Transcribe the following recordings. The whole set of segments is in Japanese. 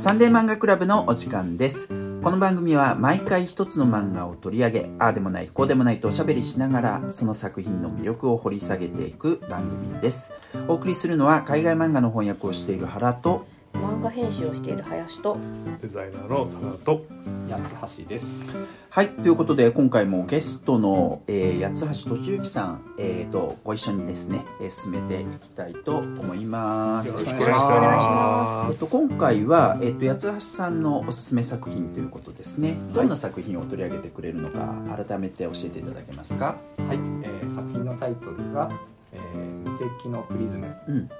サンデー漫画クラブのお時間です。この番組は毎回一つの漫画を取り上げああでもないこうでもないとおしゃべりしながらその作品の魅力を掘り下げていく番組です。お送りするのは海外漫画の翻訳をしている原と漫画編集をしている林と。デザイナーの田中と。八橋です。はいということで今回もゲストの、えー、八橋俊之さん、えー、とご一緒にですね、えー進めていきたいと思います。よろしくおお願いします。えっと、今回は、えっと、八橋さんのおすすめ作品ということですね。どんな作品を取り上げてくれるのか改めて教えていただけますか？はい、えー作品のタイトルが、えー無敵のプリズムうんで、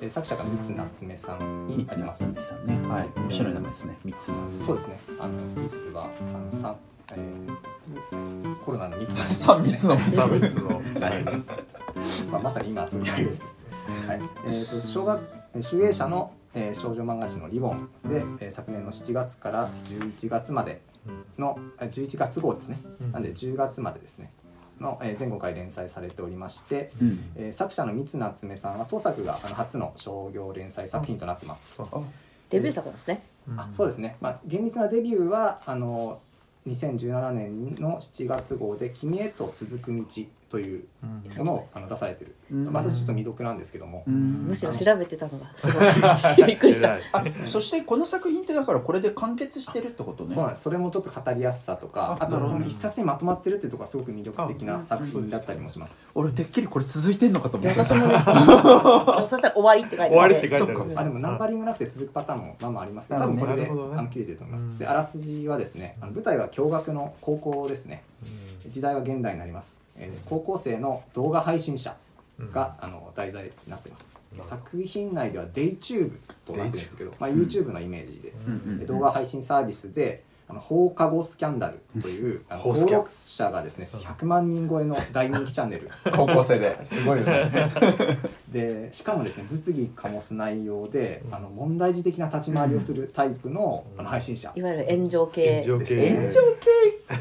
えー作者が三夏夏目さんに三つなります。夏目さんねはい面白い名前ですね三つ夏そうですね。あの三つはあの三、えー、コロナの三つの三密の差別のはいまあまさに今取り上げる。はい。えっ、と小学えー集英社の、えー少女漫画誌のリボンで、えー昨年の7月から11月までのあ11月号ですね。うんなんで10月までですねの、えー全5回連載されておりまして。うん。えー作者の三夏目さんは当作があの初の商業連載作品となってます。そう。デビュー作ですね。あそうですね、まあ、厳密なデビューはあの2017年の7月号で「君へと続く道」といううん。ものをあの出されてる、私ちょっと未読なんですけども、うん。むしろ調べてたのが すごい。びっくりした。そしてこの作品ってだからこれで完結してるってことね。そうなんです。それもちょっと語りやすさとかあとあなるほど。一冊にまとまってるっていうところがすごく魅力的な作品だったりもします。俺てっきりこれ続いてんのかと思って私もですそしたら終わりって書いてあって終わりって書いてあでもナンバリングなくて続くパターンもまあまあありますけどなるほど多分これで、ねあの切れてると思います、うん。であらすじはですねあの舞台は共学の高校ですね。時代は現代になります、えー高校生の動画配信者が、あの題材になってます。作品内では DayTube となってるんですけど、まあ、YouTube のイメージで、うん。動画配信サービスであの放課後スキャンダルという あの登録者がですね100万人超えの大人気チャンネル。高校生で。すごいよね。でしかもですね物議醸す内容で、あの問題児的な立ち回りをするタイプの,、あの配信者。いわゆる炎上系。炎上系。炎上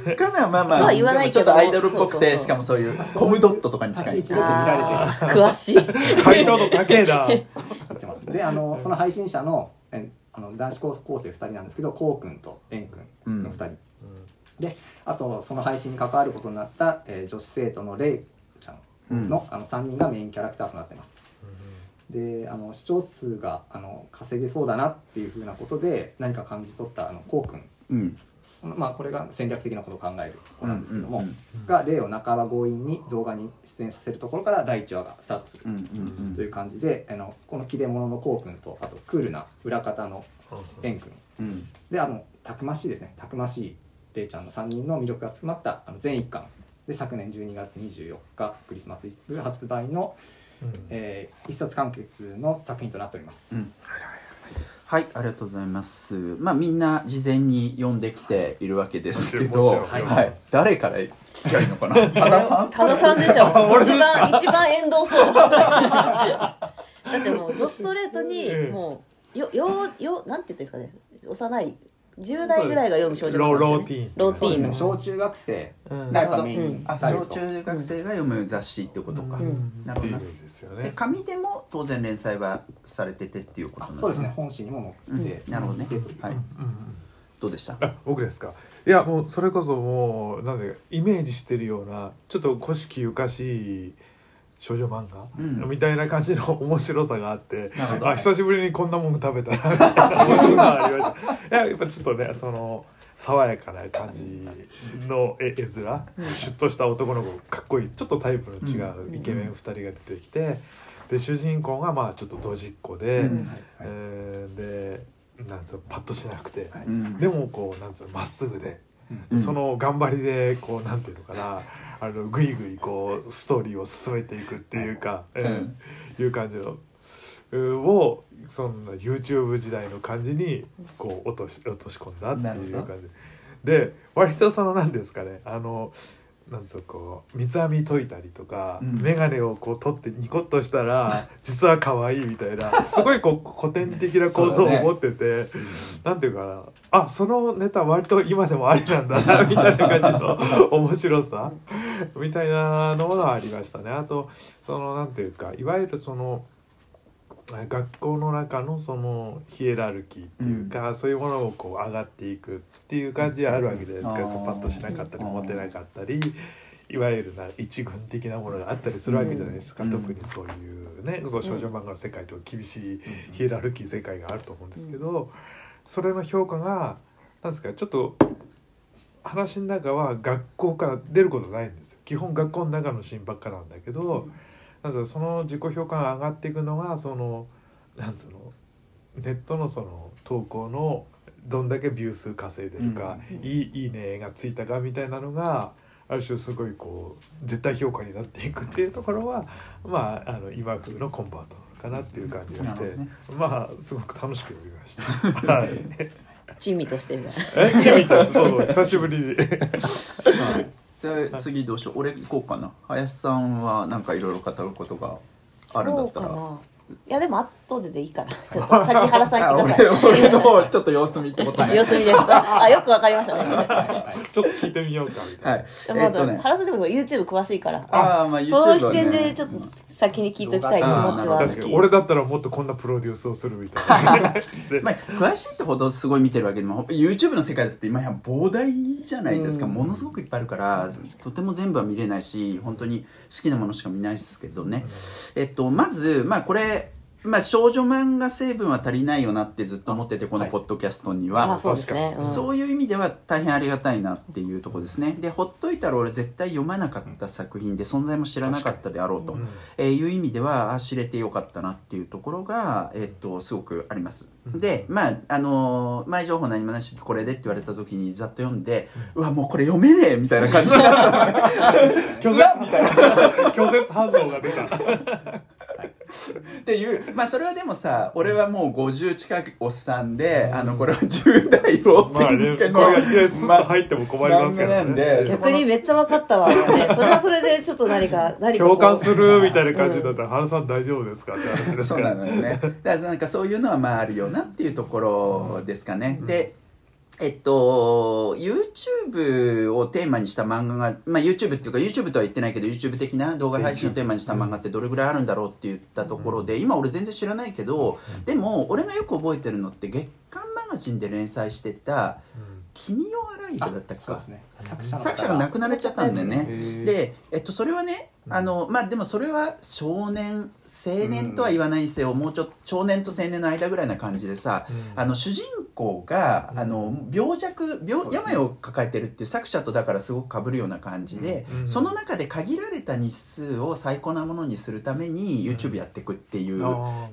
系かな？まあまあ。とは言わないけどちょっとアイドルっぽくそうそうそう。てしかもそういうコムドットとかに近い。立ち位置で見られて詳しい。会長の高えなやってます。であのその配信者のえあの男子高校生2人なんですけどこうくんとえんくんの2人、であとその配信に関わることになった、えー女子生徒のレイちゃんの,、あの3人がメインキャラクターとなってます。であの視聴数があの稼げそうだなっていうふうなことで何か感じ取ったあのこうくん。うんまあこれが戦略的なことを考える子なんですけども、うんうんが例を半ば強引に動画に出演させるところから第1話がスタートするうんうんという感じで、あのこの切れ者のこうくんとあとクールな裏方のえんくん。うんうん。であのたくましいですね。たくましいれいちゃんの3人の魅力が詰まったあの全一巻。で昨年12月24日クリスマスイブ発売の、えー一冊完結の作品となっております、うん。はいありがとうございます。まあみんな事前に読んできているわけですけどはいはい。誰から聞きゃいいのかな？多田さん？多田さんでしょ。一番一番縁遠そう。だってもうドストレートにうん。もうよよよなんて言ってんですかね。幼い10代ぐらいが読む少女漫画ロですよね。ローティーン。ローティーンの。小中学生。うん。がやっぱメインにあなると小中学生が読む雑誌ってことか、うん。なるほど紙でも当然連載はされててっていうことなんですか？そうですね。本誌にも載って、なるほどね。はい。どうでした？あ僕ですか？いやもうそれこそもうなんでイメージしてるようなちょっと古式ゆかしい少女漫画、うん。みたいな感じの 面白さがあってあ久しぶりにこんなもん食べたなみたいな面白さがありました。いややっぱちょっとねその爽やかな感じの絵絵面、シュッとした男の子かっこいい。ちょっとタイプの違うイケメン2人が出てきてで主人公がまあちょっとドジっ子で、うん。えーでなんつうのパッとしなくて、でもこうなんつうのまっすぐで、うん。その頑張りでこうなんていうのかなあのぐいぐいこうストーリーを進めていくっていうか、うん。うん。いう感じのうん。をそんな YouTube 時代の感じにこう落とし落とし込んだっていう感じ。で割とそのなんですかねあのなんつうのこう三つ編み解いたりとか、うん。眼鏡をこう取ってニコッとしたら 実は可愛いみたいなすごいこう古典的な構造を持ってて、なんていうかなあそのネタ割と今でもありなんだな みたいな感じの 面白さみたいなのがありましたね。あとそのなんていうかいわゆるその学校の中のそのヒエラルキーっていうか、そういうものをこう上がっていくっていう感じがあるわけじゃないですか、うん。パッとしなかったり持てなかったり。いわゆるな一軍的なものがあったりするわけじゃないですか、うん。特にそういうねそう少女漫画の世界と厳しいヒエラルキー世界があると思うんですけど、それの評価がなんですかちょっと話の中は学校から出ることないんですよ。基本学校の中のシーンばっかなんだけど、なんですかその自己評価が上がっていくのがそのなんつうのネットのその投稿のどんだけビュー数稼いでるか、うんいいいいねがついたかみたいなのがある種すごいこう絶対評価になっていくっていうところはまああの今風のコンバートかなっていう感じがして、ねまあすごく楽しく読みました。はい。珍味としてみたいなえ、君みたいなそうそう久しぶりに。で次どうしよう。俺行こうかな。林さんはなんかいろいろ語ることがあるんだったら。そうかな。いやでも後ででいいから。ちょっと先原さんあ言ってください。俺 俺のちょっと様子見ってことね。様子見です。あよくわかりましたね。ちょっと聞いてみようか。みたい。な。はいまず、えっとね。原さんでも YouTube 詳しいから。ああまあ YouTube その視点でちょっと先に聞いときたい気持ちは確かに俺だったらもっとこんなプロデュースをするみたいな。で まあ、詳しいってほどすごい見てるわけでも YouTube の世界だって今や膨大じゃないですか、うん。ものすごくいっぱいあるからとても全部は見れないし本当に好きなものしか見ないですけどね、えっとまずまあこれまあ、少女漫画成分は足りないよなってずっと思っててこのポッドキャストには、あそうですね、うん、そういう意味では大変ありがたいなっていうところですね。でほっといたら俺絶対読まなかった作品で存在も知らなかったであろうと、いう意味ではあ知れてよかったなっていうところが、えっとすごくあります、でまああのー前情報何もなしでこれでって言われた時にざっと読んで、うわもうこれ読めねえみたいな感じになったのね拒 絶みたいな。拒絶反応が出た。っていうまあそれはでもさ俺はもう50近くおっさんで、あのこれは10代をまあね、これがスッと入っても困りますけどまあなんでね。逆にめっちゃ分かったわ、ね、それはそれでちょっと何か何か共感するみたいな感じだったら、原さん大丈夫ですか？って話ですそうな。のよね。だからなんかそういうのはまああるよなっていうところですかね。で、えっと、YouTube をテーマにした漫画が、まあ YouTube っていうか YouTube とは言ってないけど YouTube 的な動画配信をテーマにした漫画ってどれぐらいあるんだろうって言ったところで、今俺全然知らないけど、でも俺がよく覚えてるのって月刊マガジンで連載してた「君をアライブ」だったっけそうですね。作者が。亡くなれちゃったんだよね。で、えっと、それはねあのまあでもそれは少年青年とは言わないにせよ、もうちょっと少年と青年の間ぐらいな感じでさ、うん。あの主人公が、うん。あの病弱病、病を抱えてるっていう作者とだからすごく被るような感じで、うん。その中で限られた日数を最高なものにするために YouTube やっていくっていう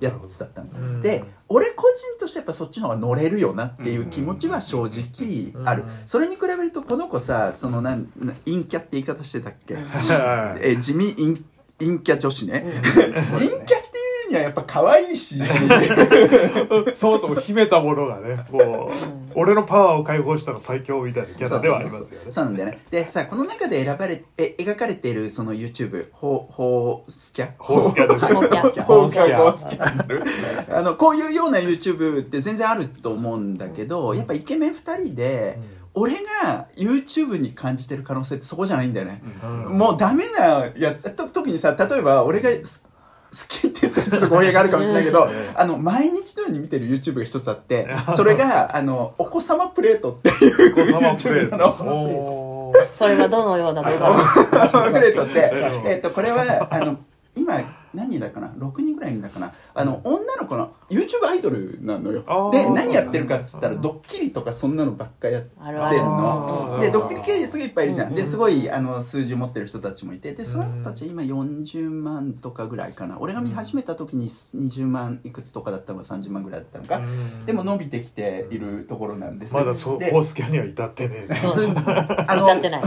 やつだったの。うん。で俺個人としてやっぱそっちの方が乗れるよなっていう気持ちは正直ある、うん。それに比べるとこの子さそのなんな陰キャって言い方してたっけ、はいえ地味陰陰キャ女子ね、陰キャっていうにはやっぱ可愛いし。そもそも秘めたものがね、もう、俺のパワーを解放したら最強みたいなキャラではありますよね。そうなんだよね。でさこの中で選ばれえ描かれているその YouTube ホホースキャホースキャですホースキャホースキャホーホースキャあのこういうような YouTube って全然あると思うんだけど、やっぱイケメン2人で、俺が YouTube に感じてる可能性ってそこじゃないんだよね、うん。もうダメないやと特にさ例えば俺がす好きって言ったらちょっと語弊があるかもしれないけど あの毎日のように見てる YouTube が一つあって それがあのお子様プレートっていうお子様プレ YouTube の。それがどのような動画なのお子様プレートって えっとこれはあの今何人だかな？6人ぐらいいるんだかな？あの女の子の YouTube アイドルなのよ。で何やってるかっつったらドッキリとかそんなのばっかやってんの。でドッキリ系ですごいいっぱいいるじゃん、うんですごいあの数字持ってる人たちもいてでその人たちは今40万とかぐらいかな。俺が見始めた時に20万いくつとかだったのが30万ぐらいだったのか、うん。でも伸びてきているところなんです。まだそう、でホースキャには至ってね。え。すあの歌ってない。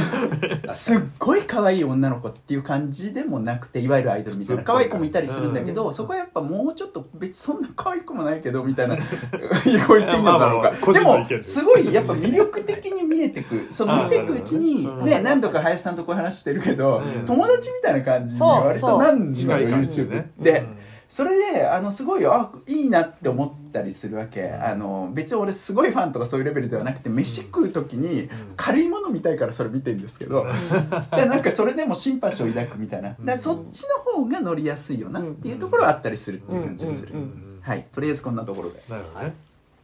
すっごい可愛い女の子っていう感じでもなくていわゆるアイドルみたいな。可愛い子もいたりするんだけど、うん。そこはやっぱもうちょっと別にそんな可愛くもないけどみたいな こう言っていいのだろうか個でもすすごいやっぱ魅力的に見えてくその見ていくうちにうん。ね何度か林さんとこう話してるけど、うん。友達みたいな感じに割となんの YouTube ね。で、それであのすごいあいいなって思ったりするわけ。あの別に俺すごいファンとかそういうレベルではなくて飯食う時に軽いもの見たいからそれ見てるんですけど。でなんかそれでもシンパシーを抱くみたいな。だそっちの方が乗りやすいよなっていうところはあったりするっていう感じがする。はい。とりあえずこんなところで。なるほどね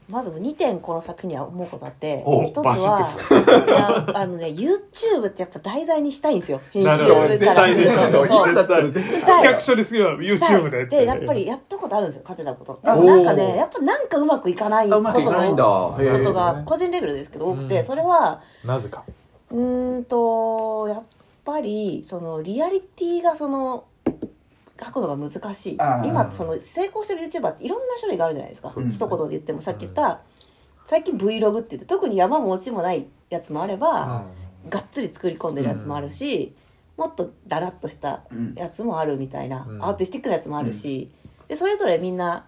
まず2点この作品には思うことあってお一つはあのね YouTube ってやっぱ題材にしたいんですよ編集から。企画書で YouTube で。でやっぱりやったことあるんですよ勝てたこと。であもなんかねやっぱなんかうまくいかないことことが個人レベルですけど多くてうんそれはなぜか。うーんとやっぱりそのリアリティがその書くのが難しい。今その成功してる YouTuber っていろんな種類があるじゃないですか。一言で言ってもさっき言った最近 Vlog って言って特に山も落ちもないやつもあればがっつり作り込んでるやつもあるしもっとだらっとしたうん。やつもあるみたいなうん。アーティスティックなやつもあるしでそれぞれみんな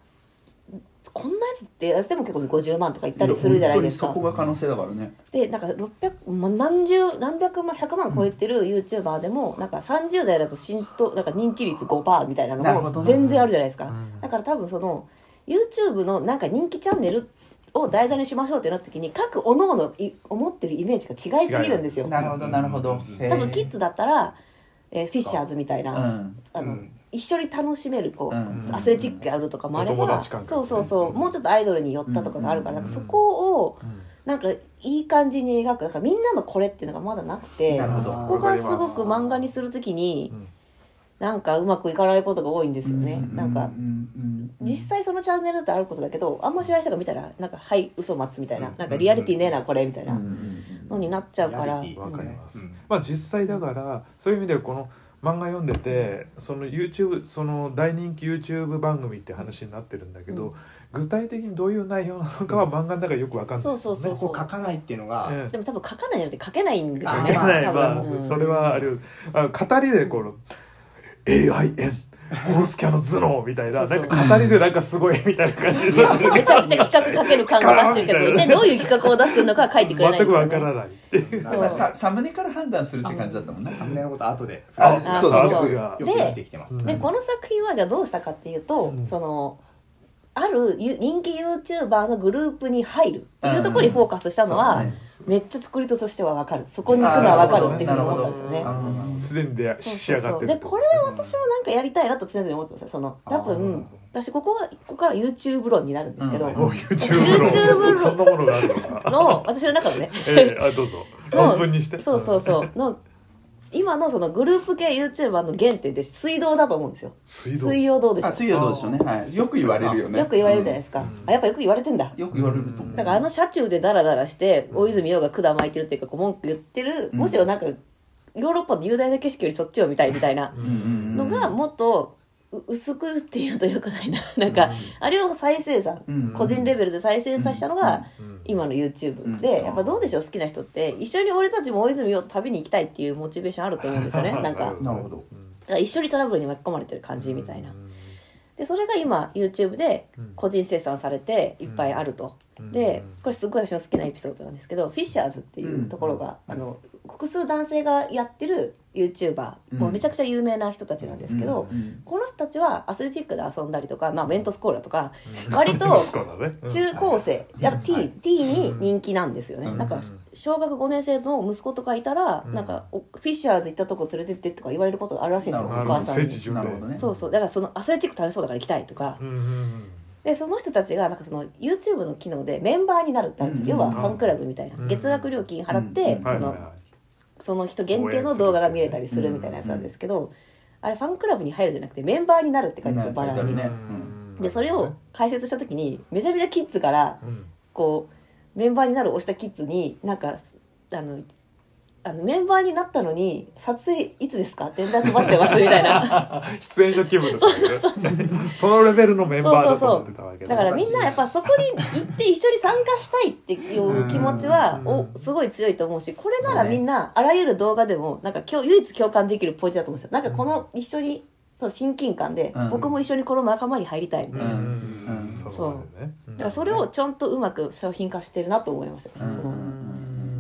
こんなやつってやつでも結構50万とかいったりするじゃないですか。や本当にそこが可能性だからね。でなんか600、まあ、何十何百万100万超えてる YouTuber でも、なんか30代だと浸透なんか人気率5%みたいなのも全然あるじゃないですか、うん。だから多分その YouTube のなんか人気チャンネルを題材にしましょうってなった時に各各々い思ってるイメージが違いすぎるんですよ。なるほどなるほど。多分キッズだったら、えーフィッシャーズみたいな、うん。あのうん一緒に楽しめるこう、うんアスレチックやるとかもあればそうそうそうもうちょっとアイドルに寄ったとかがあるから、うんなんかそこをうんなんかいい感じに描くだからみんなのこれっていうのがまだなくてそこがすごく漫画にするときにうん。なんかうまくいかないことが多いんですよね、うなんか実際そのチャンネルってあることだけどあんま知らない人が見たらなんかはい嘘待つみたいななんかリアリティねえなこれみたいなんのになっちゃうから、わかります、うん。まあ実際だからそういう意味ではこの漫画読んでてその YouTube その大人気 YouTube 番組って話になってるんだけど、うん。具体的にどういう内容なのかは漫画の中でよくわかんないですよね。そうそうそこ書かないっていう。のが、ええでも多分書かないんじゃなくて書けないんですよあね。書かない多まあ、分。うんそれはあれあの語りでこの AIN ホルスキャの頭脳みたいなそうそう。なんか語りでなんかすごいみたいな感じでめちゃめちゃ企画かける感が出してるけど一体どういう企画を出してるのかは書いてくれないですよね。くわからないっていう。そうまあササムネから判断するって感じだったもんねサムネのこと後で。ああそうそうそうできてきてます、うんでこの作品はじゃあどうしたかっていうと、うん。そのあるゆ人気 YouTuber のグループに入るっていうところにフォーカスしたのは、めっちゃ作り手としては分かる。そこに行くのは分かるっていうふうに思ったんですよねすでにでそう仕そうそうで上がってるってこれは私もなんかやりたいなと常々思ってます。よその多分私ここはここから YouTube 論になるんですけど、うんもう YouTube の YouTube そんなものがあるのか。の私の中のね。ええあどうぞ。の論文にして。そうそうそう。の今のそのグループ系 YouTuber の原点って水道だと思うんですよ。水道。水曜どうでしょあ水曜どうでしょうね。はい。よく言われるよね。よく言われるじゃないですか、あやっぱよく言われてんだ。よく言われると思う。だからあの車中でダラダラして大泉洋が管巻いてるっていうかこう文句言ってる、むしろなんかヨーロッパの雄大な景色よりそっちを見たいみたいなうん。うんうんのがもっとう薄くっていうとよくないな。なんか、あれを再生産、うん。個人レベルで再生させたのがうん。今の YouTube、うん。でやっぱどうでしょう？好きな人って一緒に俺たちも大泉洋と旅に行きたいっていうモチベーションあると思うんですよね。なんかなるほど。だから一緒にトラブルに巻き込まれてる感じみたいな。でそれが今 YouTube で個人生産されていっぱいあると、うん。でこれすっごい私の好きなエピソードなんですけどフィッシャーズっていうところが、あの複数男性がやってる YouTuber、うん。もうめちゃくちゃ有名な人たちなんですけど、うんうんこの人たちはアスレチックで遊んだりとか、まあ、メントスコーラとか、割と中高生、やっぱ T, T に人気なんですよね、うん。なんか小学5年生の息子とかいたら、なんかおフィッシャーズ行ったとこ連れてってとか言われることがあるらしいんですよお母さんに。そうそう。だからそのアスレチック楽しそうだから行きたいとか、うんうんでその人たちがなんかその YouTube の機能でメンバーになるってあるんですよ、うん要はファンクラブみたいな、うん月額料金払って、そのはその人限定の動画が見れたりするみたいなやつなんですけど、あれファンクラブに入るじゃなくてメンバーになるって書いてあるん。ですよバナーに、ねいでそれを解説した時にめちゃめちゃキッズからうん。こうメンバーになるを押したキッズになんかあのあのメンバーになったのに撮影いつですか？連絡待ってますみたいな。出演者気分ですね。そうそうそう そのレベルのメンバーだと思ってたわけだからみんなやっぱそこに行って一緒に参加したいっていう気持ちはうん。おすごい強いと思うしこれならみんなあらゆる動画でもなんか今日唯一共感できるポイントだと思うんですよ。なんかこの一緒にそう親近感でうん。僕も一緒にこの仲間に入りたいみたいな、うん。だうん。うん。そうだからそれをちゃんとうまく商品化してるなと思いました。ね、うん。その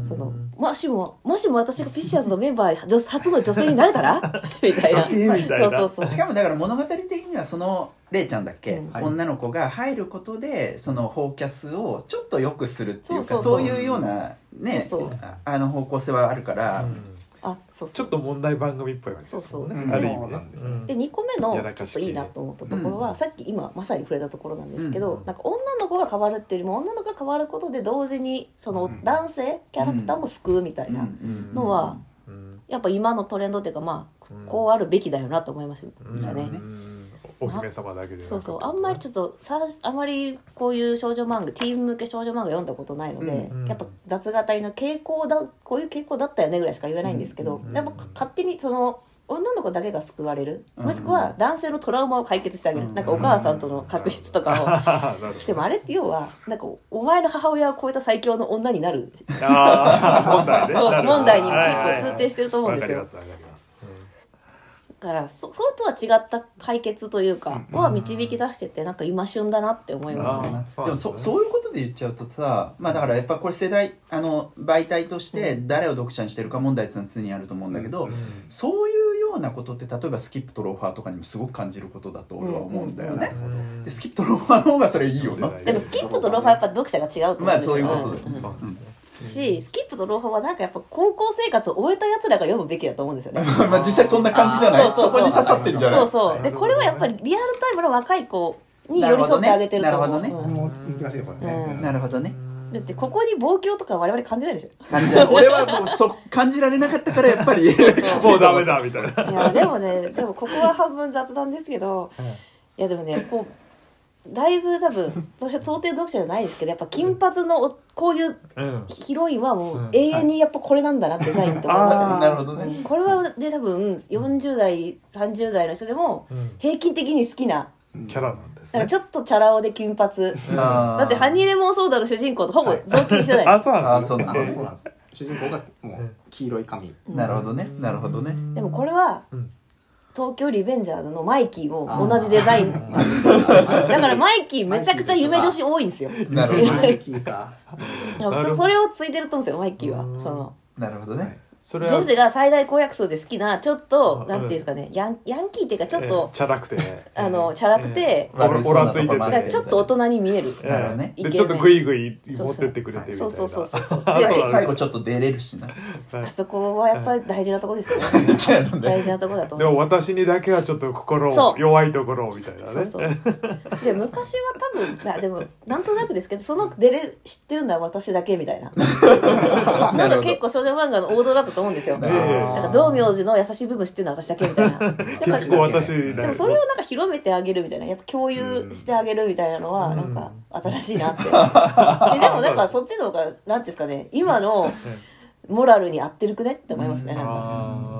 そのもしももしも私がフィッシャーズのメンバー女初の女性になれたら？みたいな。そうそうそう。しかもだから物語的にはそのレイちゃんだっけ、うん。はい。女の子が入ることでそのフォーキャスをちょっと良くするっていうかそうそうそう。そういうようなねそうそう。ああの方向性はあるから、うんあそうちょっと問題番組っぽいわけですね。そうそう。ある意味そうなんです。よねで2個目のちょっといいなと思ったところは、うん。さっき今まさに触れたところなんですけど、うん。なんか女の子が変わるっていうよりも女の子が変わることで同時にそのうん。男性キャラクターも救うみたいなうん。のは、うん。やっぱ今のトレンドっていうかまあうん。こうあるべきだよなと思いましたね。うんお姫様だけでそうそう。あんまりちょっとさあまりこういう少女漫画ティーン向け少女漫画読んだことないので、うんやっぱ雑語りの傾向だこういう傾向だったよねぐらいしか言えないんですけど、うん。やっぱ勝手にその女の子だけが救われる？うん。もしくは男性のトラウマを解決してあげる、うん。なんかお母さんとの確執とかを、なるほどでもあれって要はなんかお前の母親を超えた最強の女になる。問題ねそう問題にはいはいはい結構通底してると思うんですよわかりますわかりますだからそそれとは違った解決というかは導き出しててなんか今旬だなって思いましたね。でもなんですね。そそういうことで言っちゃうとさまあだからやっぱこれ世代あの媒体として誰を読者にしてるか問題っていうのは常にあると思うんだけど、うんそういうようなことって例えばスキップとローファーとかにもすごく感じることだと俺は思うんだよね。うんでスキップとローファーの方がそれいいよね。でもスキップとローファーはやっぱ読者が違うと思うんですよ。まあそういうことですねしスキップとローファーはなんかやっぱ高校生活を終えた奴らが読むべきだと思うんですよね。まあ実際そんな感じじゃない。そうそう。そうこに刺さってるんじゃないそう。そう。でこれはやっぱりリアルタイムの若い子に寄り添ってあげてると思う。なるほどね。難しいところですね、うん。なるほどね。だってここに望郷とか我々感じないでし感じない。俺はもうそ感じられなかったからやっぱり。もうダメだみたいな。ょ。いやでもねでもここは半分雑談ですけど、いやでもねこうだいぶ多分私は想定読者じゃないですけどやっぱ金髪のおこういううん。ヒロインはもううん。永遠にやっぱこれなんだなデザインって思いましたね。なるほどね。うん。これはで多分40代30代の人でもうん。平均的に好きなキャラなんですね。なんかちょっとチャラ男で金髪。だってハニーレモンソーダの主人公とほぼ造形一緒じゃないですあそうなんですあそうなんです。主人公がもう黄色い髪。なるほどね。なるほどね。かでもこれはうん東京リベンジャーズのマイキーも同じデザイン。なんですよだだからマイキーめちゃくちゃ夢女子多いんですよ。なるほどマイキーか。そそれをついてると思うんですよマイキーは。うん。その。なるほどねそれは。女子が最大公約数で好きなちょっとうん。なんていうんですかねヤンヤンキーっていうかちょっえーとチャラくて。あのチャラくてえー。オラオラついて悪いだからちょっと大人に見える。えー。なるほどね。でちょっとグイグイ持ってってくれてみたいな。そうそう。そうそうそう最後ちょっと出れるしな。はい。あそこはやっぱり大事なとこですよね。大事なとこだとでも思います。私にだけはちょっと心弱いところをみたいなね。そうそうで昔は多分いやでもなんとなくですけどその出れ知ってるのは私だけみたいな。なんか結構少女漫画の王道だったと思うんですよ。なんか道明寺の優しい部分知ってるのは私だけみたいな。結構私でもそれをなんか広めてあげるみたいなやっぱ共有してあげるみたいなのはなんか新しいなって、ででもなんかそっちの方がなんですかね今のモラルに合ってるくねって思いますねなんか。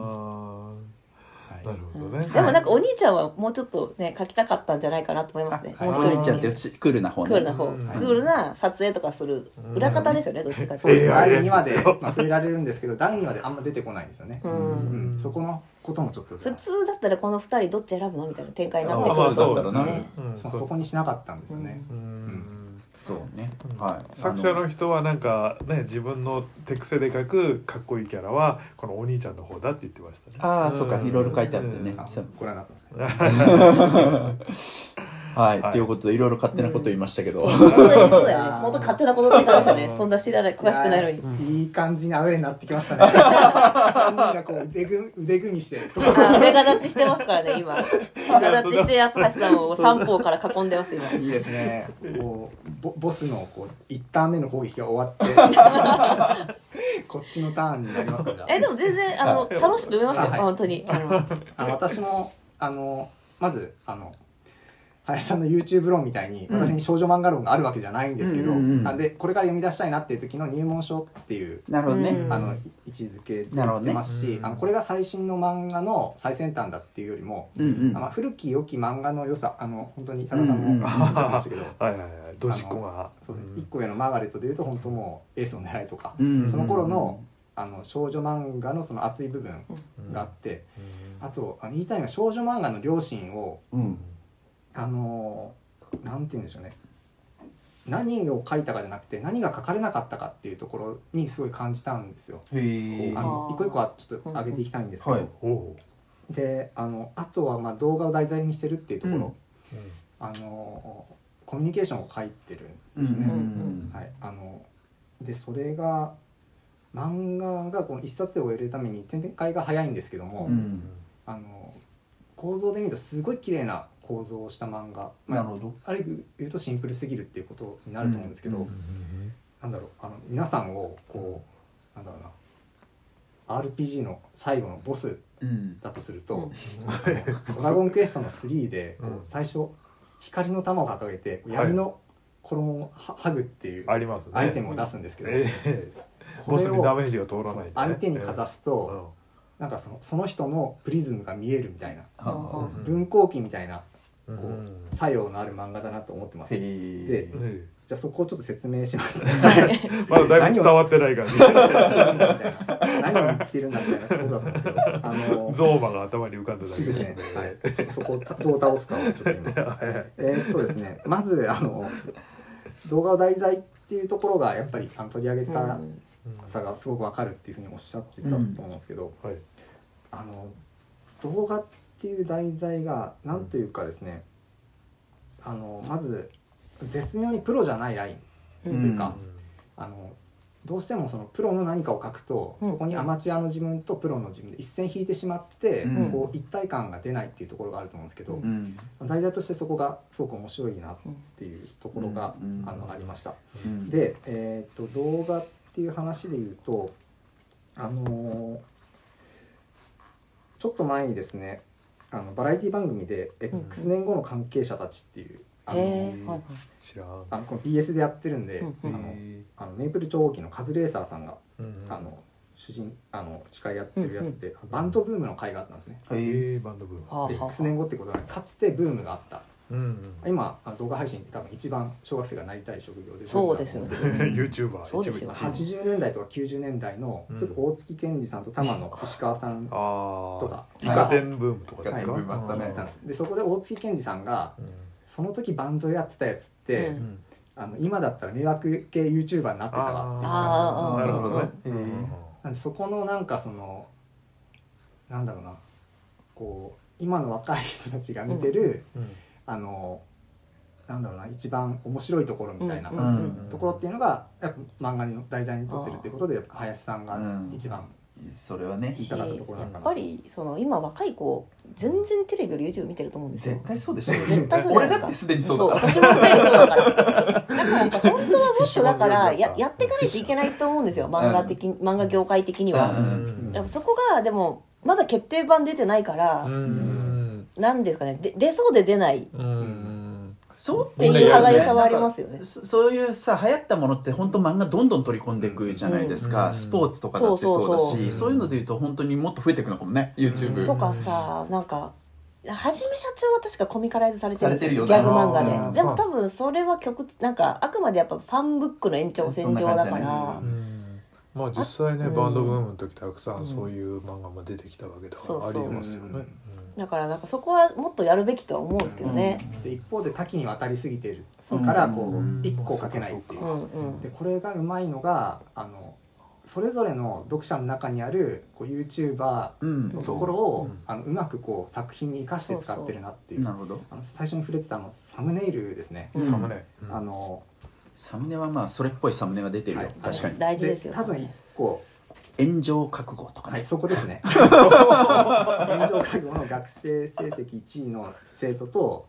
なるほどね。でもなんかお兄ちゃんはもうちょっとね描きたかったんじゃないかなと思いますね。もう一人。兄ちゃんってしクールな方ね。クールな方、うん。クールな撮影とかする裏方ですよね、どっちかって。いうええ第2話で、まあ、触れられるんですけど第2話であんま出てこないんですよね。と。う。うん。んそこのこともちょっと普通だったらこの二人どっち選ぶのみたいな展開になってあくる普通だったらなね。うん。そそこにしなかったんですよね、うんそうね。はい。作者の人はなんかね自分の手癖で描くかっこいいキャラはこのお兄ちゃんの方だって言ってましたね。ああそうか。いろいろ書いてあってね。うん。あそう。ご覧になったんですね はい。はい。ということでいろいろ勝手なこと言いましたけど。うだよね。本当勝手なことって感じですよね。そんな知らない、詳しくないのに。いい感じにアウェーになってきましたね。3人がこう腕組み腕組みして。あ、目が立ちしてますからね、今。目が立ちして、厚橋さんを三方から囲んでます、今。いいですね。こうボボスのこう1ターン目の攻撃が終わって。こっちのターンになりますかじゃあ。え、でも全然、あの、楽しく読めましたよ、はい。本当に。あの。あの私もあのまずあの林さんの YouTube 論みたいに私に少女漫画論があるわけじゃないんですけど、うんうんうん。あでこれから読み出したいなっていう時の入門書っていうなるほどね。うん。あのい位置づけでなるほどね。出ますし、うん。あのこれが最新の漫画の最先端だっていうよりも、うんうん。あまあ、古き良き漫画の良さあの本当に多田さんも言ってましたけど、はいはいはい。ドジっ子がそうですね。一個上のマーガレットでいうと本当もうエースの狙いとか、うんその頃のあの少女漫画のその熱い部分があって、うん。あとあの言いたいのは少女漫画の両親をうんあのなんて言うんでしょうね。何を書いたかじゃなくて何が書かれなかったかっていうところにすごい感じたんですよ。あの一個一個はちょっと上げていきたいんですけど、はい。おおであのあとはまあ動画を題材にしてるっていうところ、うん。うあのコミュニケーションを書いてるうんうんんですね。うんはい、あのでそれが漫画がこの一冊で終えるために展開が早いんですけども、うん。あの構造で見るとすごい綺麗な構造をした漫画、まあ、なるほど。ある意味言うとシンプルすぎるっていうことになると思うんですけど、うんなんだろうあの皆さんをこうなんだろうな RPG の最後のボスうん。だとすると「うん。ドラゴンクエストの3で」最初光の玉を掲げて闇の衣をは剥ぐっていうアイテムを出すんですけど、ええ。ボスこれをにダメージが通らないね。相手にかざすえと、なんかそのその人のプリズムが見えるみたいなはうん分光器みたいなえうんこう作用のある漫画だなと思ってます。へでええじゃあそこをちょっと説明します。え まだだいぶ伝わってない感じ何を言ってるんだみたいなことだったんですけど、あのゾーマが頭に浮かんだだけでねですすね。はい。ちょっとそこをどう倒すかをちょっと今。はえーっとですね、まずあの動画を題材っていうところがやっぱりあの取り上げたうんさがすごくわかるっていうふうにおっしゃってたと思うんですけど、はいあの動画っていう題材がなんというかですね、あのまず絶妙にプロじゃないライン。というか、あのどうしてもそのプロの何かを書くと、うん。そこにアマチュアの自分とプロの自分で一線引いてしまって、うん。こう一体感が出ないっていうところがあると思うんですけど、うん。題材としてそこがすごく面白いなっていうところが、うん。あのありました。うん。で、えー、と動画っていう話で言うとあのーちょっと前にですねあのバラエティ番組で「ん X 年後の関係者たち」っていう、あのあのこの BS でやってるんで、うんあのあのメイプル超合金のカズレーサーさんが、うんあの主人あの司会やってるやつで、バンドブームの回があったんですね。へえええバンドブーム。X 年後ってことはかつてブームがあったうん今あの動画配信って多分一番小学生がなりたい職業でそうですよね。YouTuber そうですよ一部一部。80年代とか90年代の、うん。大月健二さんと玉野石川さんあとか。あイカ天ブームとかですか？イカ天ブームあったねですでそこで大月健二さんがうん。その時バンドやってたやつって、うん。うんあの今だったら迷惑系 YouTuber になってたわって言ったんですよあー。なるほどね。うん。うん。なんでそこのなんかそのなんだろうな。こう今の若い人たちが見てる、うんあのなんだろうな一番面白いところみたいな、ところっていうのがやっぱ漫画の題材にとってるっていうことで林さんがうん。一番それはね。言いたかったところなのかな。やっぱりその今若い子全然テレビより YouTube 見てると思うんですよ。絶対そうでしょ。絶対そう俺だってすでにそうだから。私もすでにそうだから。だから本当はもっとだからややっていかないといけないと思うんですよ。漫画的、漫画業界的には、うん。やっぱそこがでもまだ決定版出てないから、うんなんですかね。で出そうで出ない。っうん。そうていう歯がゆさはありますよね。そそういうさ流行ったものって本当漫画どんどん取り込んでいくじゃないですか、うん。スポーツとかだってそうだしそうそうそう。いうのでいうと本当にもっと増えていくのかもね YouTube、とかさなんかはじめ社長は確かコミカライズされてるんですよギされてるよね。ャグ漫画で。でも多分それは曲なんかあくまでやっぱファンブックの延長線上だから、まあ実際ねうんバンドブームの時たくさんそういう漫画も出てきたわけだからありえますよねだからなんかそこはもっとやるべきとは思うんですけどね、で一方で多岐にわたりすぎてるそうからこうん。う一個書けないっていう。うんうん。でこれがうまいのがあのそれぞれの読者の中にあるこう YouTuber うん。のところを、うん。あのうまくこう作品に生かして使ってるなっていう。なるほど。あの最初に触れてたあのサムネイルですね、うん。サムネ。うんあのサムネはまあそれっぽいサムネが出てるよ、はい。確かに。大事ですよ多分一個炎上覚悟とかね、はいそこですね。炎上覚悟の学生成績1位の生徒と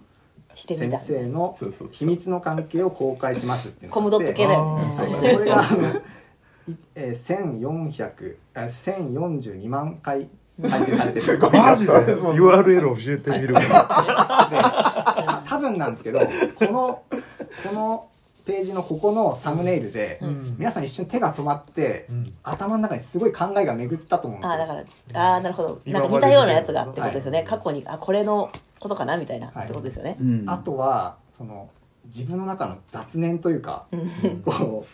先生の秘密の関係を公開しますっていうコムドット系だよね。あー。そう。これがあのいえー、1400あ1042万回 再生されてる。すごいマジで？URL 教えてみるた 多分なんですけどこのこのページのここのサムネイルで、うん。皆さん一瞬手が止まって、うん。頭の中にすごい考えが巡ったと思うんですよ。ああだからああなるほど。なんか似たようなやつがってことですよね、はい。過去にあこれのことかなみたいな、はい。ってことですよね。う、ん。あとはその自分の中の雑念というか、こう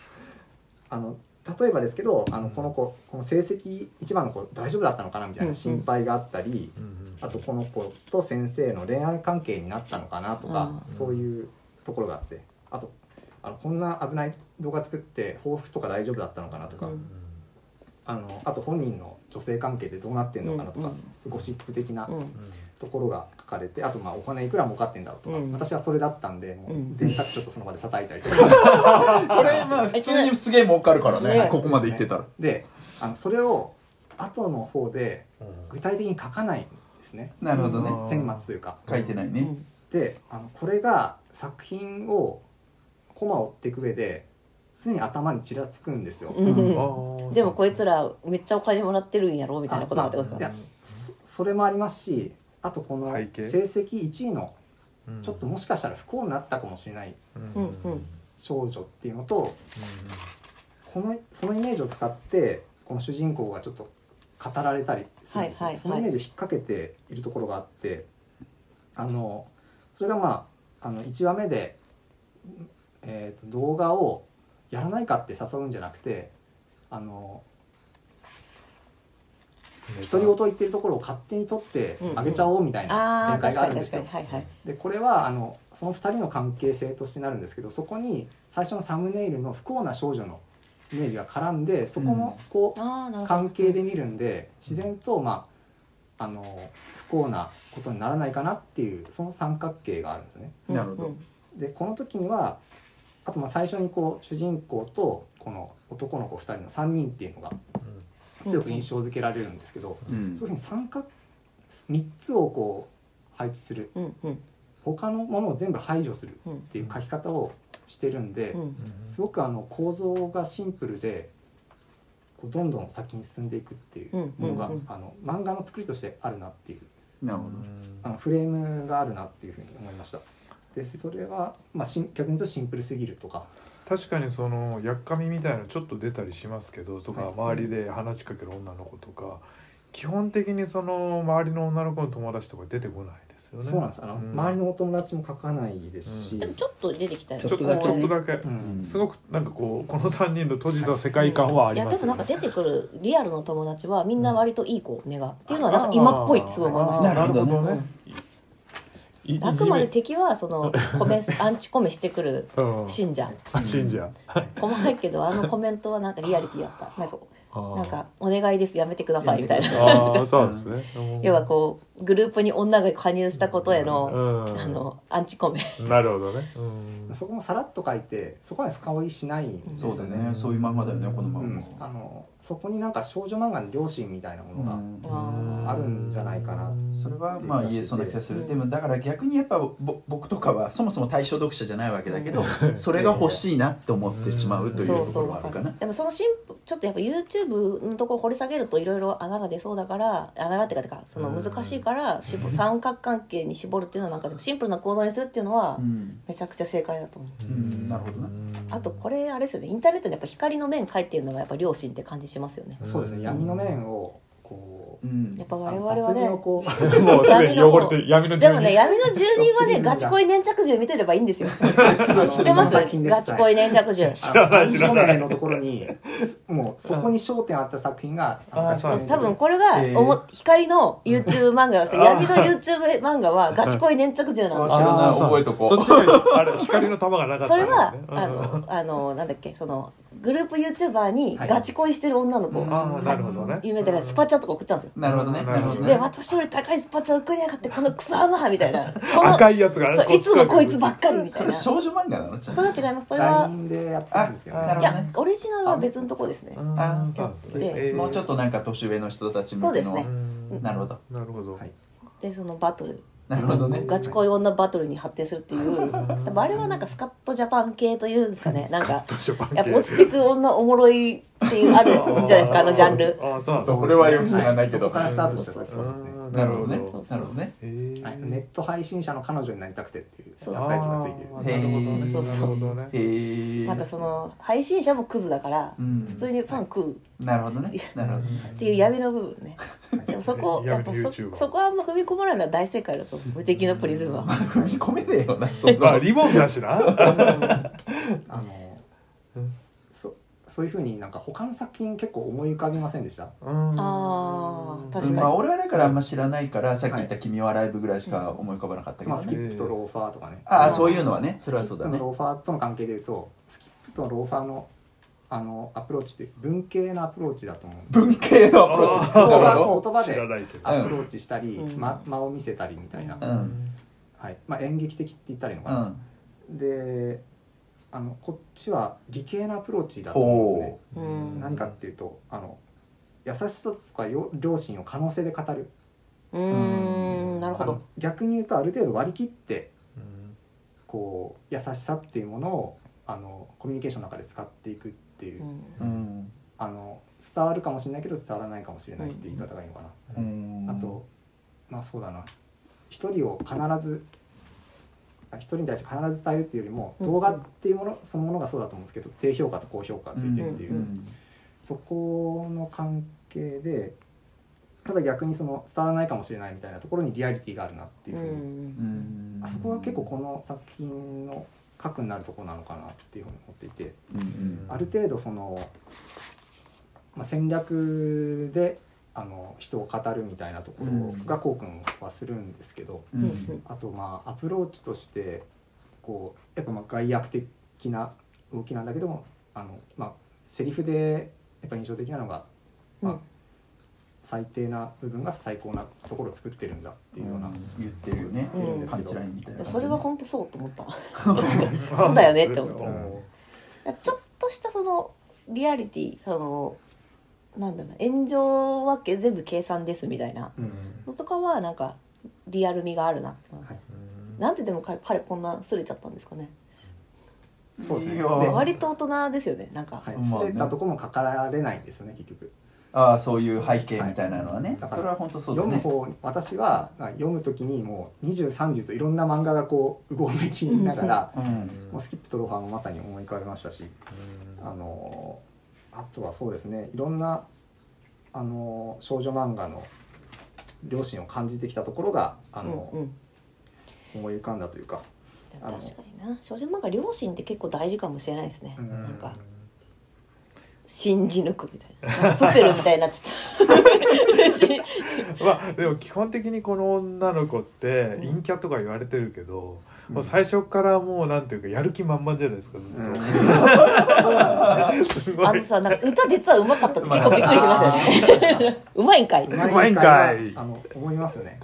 あの例えばですけどあのこの子この成績一番の子大丈夫だったのかなみたいな心配があったり、うんあとこの子と先生の恋愛関係になったのかなとか、うんそういうところがあってあとあのこんな危ない動画作って報復とか大丈夫だったのかなとか、うん。あのあと本人の女性関係でどうなってんのかなとか、うん。ゴシップ的なうん。ところが書かれてあとまあお金いくら儲かってんだろうとか、うん。私はそれだったんでもううん。電卓ちょっとその場で叩いたりとか。これまあ普通にすげえ儲かるからねねここまで言ってたら。であのそれを後の方でうん。具体的に書かないんですね。なるほどね。うん顛末というか。書いてないね。であのこれが作品をコマを追っていく上で常に頭にちらつくんですよ。うん。でもこいつらめっちゃお金もらってるんやろ？みたいなことがってことかそそれもありますしあとこの成績1位のうん。ちょっともしかしたら不幸になったかもしれない。少女っていうのとこのそのイメージを使ってこの主人公がちょっと語られたりするんですよ、はいはいはい。そのイメージを引っ掛けているところがあってあのそれがまああの1話目で、えー、と動画をやらないかって誘うんじゃなくてあの独り言言ってるところを勝手に撮ってあげちゃおうみたいな展開があるんですよ。にはいはいでこれはあのその2人の関係性としてなるんですけどそこに最初のサムネイルの不幸な少女のイメージが絡んでそこのこう、ああなるほど。関係で見るんで自然とまああの不幸なことにならないかなっていうその三角形があるんですね。うんなるほど。うんでこの時にはあとまあ最初にこう主人公とこの男の子2人の3人っていうのが強く印象づけられるんですけど、うん。そういうふうに三角3つをこう配置する。うんうん。他のものを全部排除するうんっていう書き方をしてるんで、うん。すごくあの構造がシンプルでこうどんどん先に進んでいくっていうのが、うんうん。うんあの漫画の作りとしてあるなっていう。なるほど。あのフレームがあるなっていうふうに思いました。でそれは、まあ、しん逆に言うとシンプルすぎるとか。確かにそのやっかみみたいなのちょっと出たりしますけどとかはい。周りで話しかける女の子とか基本的にその周りの女の子の友達とか出てこないですよね。そうなんです。あの、うん。周りのお友達も書かないですし、でもちょっと出てきたよちょっとちょっとだけ。ちょっとだけ。うん。すごくなんかこうこの3人の閉じた世界観はあいやりますよね。でもなんか出てくるリアルの友達はみんな割といい子を願うっていうのはなんか今っぽいってすごい思いました。なるほどね。いあくまで敵はその コメアンチコメしてくるうん。信者。あ信者。細かいけどあのコメントはなんかリアリティだった。なんかなんか「お願いですやめてください」みたいな。ああそうですね。う ん要はこうグループに女が加入したことへの,、うん。あのアンチコメ。なるほどね。うん。そこもさらっと書いてそこまで深追いしないんですよそうだね。そういう漫画だよねこの漫うん。画あのそこになんか少女漫画の良心みたいなものが、うん。ああるんじゃないかな。それはまあ言えそうな気がする、うんでもだから逆にやっぱぼ僕とかはそもそも対象読者じゃないわけだけどそれが欲しいなって思ってしまうというところそうそうはあるかな。でもそのシンプちょっとやっぱ YouTube のところ掘り下げるといろいろ穴が出そうだから穴がってかてかその難しいからしぼ三角関係に絞るっていうのはなんかでもシンプルな構造にするっていうのはうん、めちゃくちゃ正解だと思う、うん。なるほどな。あとこれあれですよね。インターネットにやっぱ光の面書いてるのがやっぱ良心って感じしますよね。そうですね。闇の面をこううん。やっぱ我々はね もうすでに汚れてる闇のでもね住闇の住人はね ガチ恋粘着銃見てればいいんですよ。知知ってます？ガチ恋粘着銃知らない知らない。のところにもうそこに焦点あった作品があーそうなんですね多分これが、えー。おも光の YouTube 漫画をして闇の YouTube 漫画はガチ恋粘着銃なんですよ。あ知らない。覚えとこう。そっちがあれ光の玉がなかったそれは、うん。あのあのなんだっけそのグループ YouTuber にはい。ガチ恋してる女の子、うん。ああなるほどね。有名だからスパチャとか送っちゃうんですよ。なるほどね。うんなるほどね。で私より高いスパチャ送りやがってこの草甘みたいな。この赤いやつがそういつもこいつばっかりみたいな。それ少女漫画なの？ちゃんそれは違います。それは LINE でやったんですけどあねいやなるほどね。オリジナルは別のとこですね。うんあそうですねでえーもうちょっとなんか年上の人たち向けの。そうですね。うん。なるほど。なるほど。はい。でそのバトルなるほどね。ガチ恋女バトルに発展するっていう。多分あれはなんかスカットジャパン系というんですかね。なんかやっぱ落ちてく女おもろいっていうあるんじゃないですかあのジャンル。あーそうなんですそうこれはよく知らないけど。そこからスタートした作そう。品ですね。うんなるほどね。そうそうなるほどね。はいネット配信者の彼女になりたくてっていうそうタイトルがついてるなるほどね。そうそうなるほどね。へえまたその配信者もクズだからうん。普通にファン食う。なるほどね。なるほどっていう闇の部分ね。でもそこやっぱそそこはあんま踏み込まないのは大正解だと無敵のプリズムは。踏み込めねえよなそんなまあリボンだしな。あのうんそそういうふうになんか他の作品結構思い浮かびませんでした？うん。あー確かに。まあ俺はだからあんま知らないからさっき言った「君はライブ」ぐらいしか思い浮かばなかったけどまあ、スキねップとローファーとかね。ああそういうのはね。それはそうだね。スキップのローファーとの関係でいうとスキップとローファーのあのアプローチって文系のアプローチだと思うんです文系のアプローチ言葉でアプローチしたり、うん。ま、間を見せたりみたいな、どうん。はい。まあ、演劇的って言ったらいいのかな、うん。であのこっちは理系のアプローチだと思うんですね。ほう。ん。何かっていうとあの優しさとかよ良心を可能性で語る。うーんなるほど。逆に言うとある程度割り切ってうん。こう優しさっていうものをあのコミュニケーションの中で使っていくっていう、うあの伝わるかもしれないけど伝わらないかもしれないっていう言い方がいいのかな、うん。あとまあそうだな。一人を必ずあ一人に対して必ず伝えるっていうよりもうん。動画っていうものそのものがそうだと思うんですけど低評価と高評価がついてるっていう、うん。そこの関係でただ逆にその伝わらないかもしれないみたいなところにリアリティがあるなっていうふうに、うん。あそこが結構この作品の核になるところなのかなっていうふうに思っていて。ある程度その、まあ、戦略であの人を語るみたいなところがこうくんはするんですけど、ううん。んあとまあアプローチとしてこうやっぱまあ外役的な動きなんだけどもあの、まあ、セリフでやっぱ印象的なのが、まあうん。最低な部分が最高なところを作ってるんだっていうような、言ってるよね。うんパンチラインみたいな感じそれは本当そうと思った。そうだよねって思った。うん。ちょっとしたそのリアリティそのなんだろうな炎上はけ全部計算ですみたいな。うんのとかはなんかリアル味があるなって、はい。なんででも彼彼こんなすれちゃったんですかね。そうですね。いやで割と大人ですよねなんか、はい、まあね。すれたとこも書かられないんですよね結局。ああそういう背景みたいなのはね、はい。だからそれは本当そうだね。読む方私はまあ読む時にもう2030といろんな漫画がこううごめきながら、うん。もうスキップとローファーもまさに思い浮かべましたしあのあとはそうですねいろんなあの少女漫画の両親を感じてきたところがあの、うんうん。思い浮かんだというか、確かにな。少女漫画両親って結構大事かもしれないですね、うん。なんか信じ抜くみたいな。プペルみたいになっちゃった。しまあでも基本的にこの女の子って陰キャとか言われてるけど、もう最初からもうなんていうかやる気満々じゃないですかずっと、うん。そうなんですね。すごいあのさなんか歌実は上手かったって結構びっくりしましたよね。うまいんかい、うん。うまいんかいあの思いますね。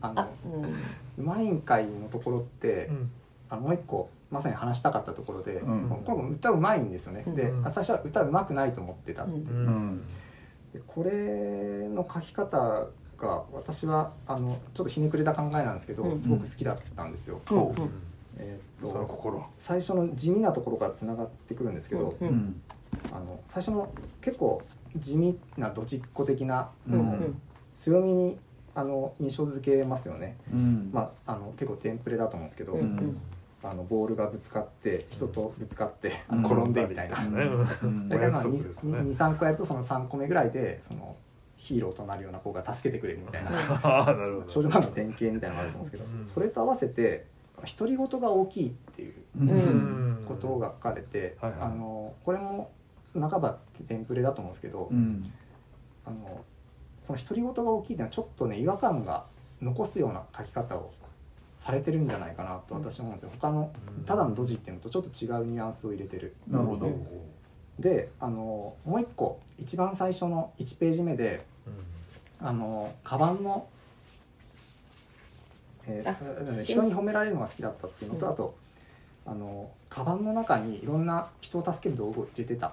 あのあうんうまいんかいのところって、うん。あのもう一個まさに話したかったところで、うん。これも歌うまいんですよね、でうん。最初は歌うまくないと思ってた、うん。うん。でこれの書き方が私はあのちょっとひねくれた考えなんですけど、うんすごく好きだったんですよ、えーっとその心最初の地味なところからつながってくるんですけど、うんうん。あの最初の結構地味なドジっ子的な強みにあの印象付けますよね、うん。まあ、あの結構テンプレだと思うんですけど、あのボールがぶつかって人とぶつかって、うん。転んでみたいな、だからまあお約束ですね。23個やるとその3個目ぐらいでそのヒーローとなるような子が助けてくれるみたいな。な少女漫画の典型みたいなのがあると思うんですけど、うん。それと合わせて独り言が大きいっていうことが書かれて、はいはい。あのこれも半ばテンプレだと思うんですけど、うん。あのこの独り言が大きいっていうのはちょっとね違和感が残すような書き方をされてるんじゃないかなと私は思うんですよ。他のうん。ただのドジっていうのとちょっと違うニュアンスを入れてる。なるほど。うんであのもう一個一番最初の1ページ目であのカバンの、えーあ人に褒められるのが好きだったっていうのと、うん。あとあのカバンの中にいろんな人を助ける道具を入れてた、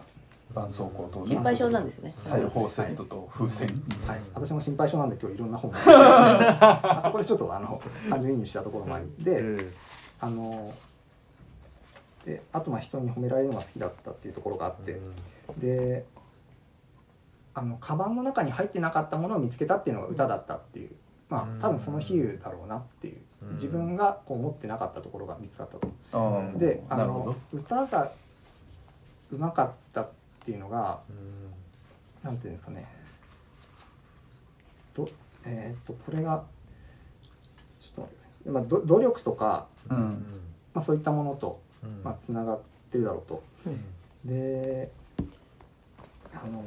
絆創膏とね。心配性なんですよね。裁縫セットと風船。はい、私も心配性なんで今日いろんな本を あそこでちょっとあの感情移入したところもあり。で、えあのであとまあ人に褒められるのが好きだったっていうところがあっえて、であのカバンの中に入ってなかったものを見つけたっていうのが歌だったっていう。まうん。あ多分その比喩だろうなっていう。うん。自分がこう持ってなかったところが見つかったと。であの歌がうまかったっていうのがうん。なんていうんですかね。どえーっとこれがちょっと待ってください、まあ、ど努力とか、どううん。んまあ、そういったものと、うん。まあ、つながってるだろうと。うん。であの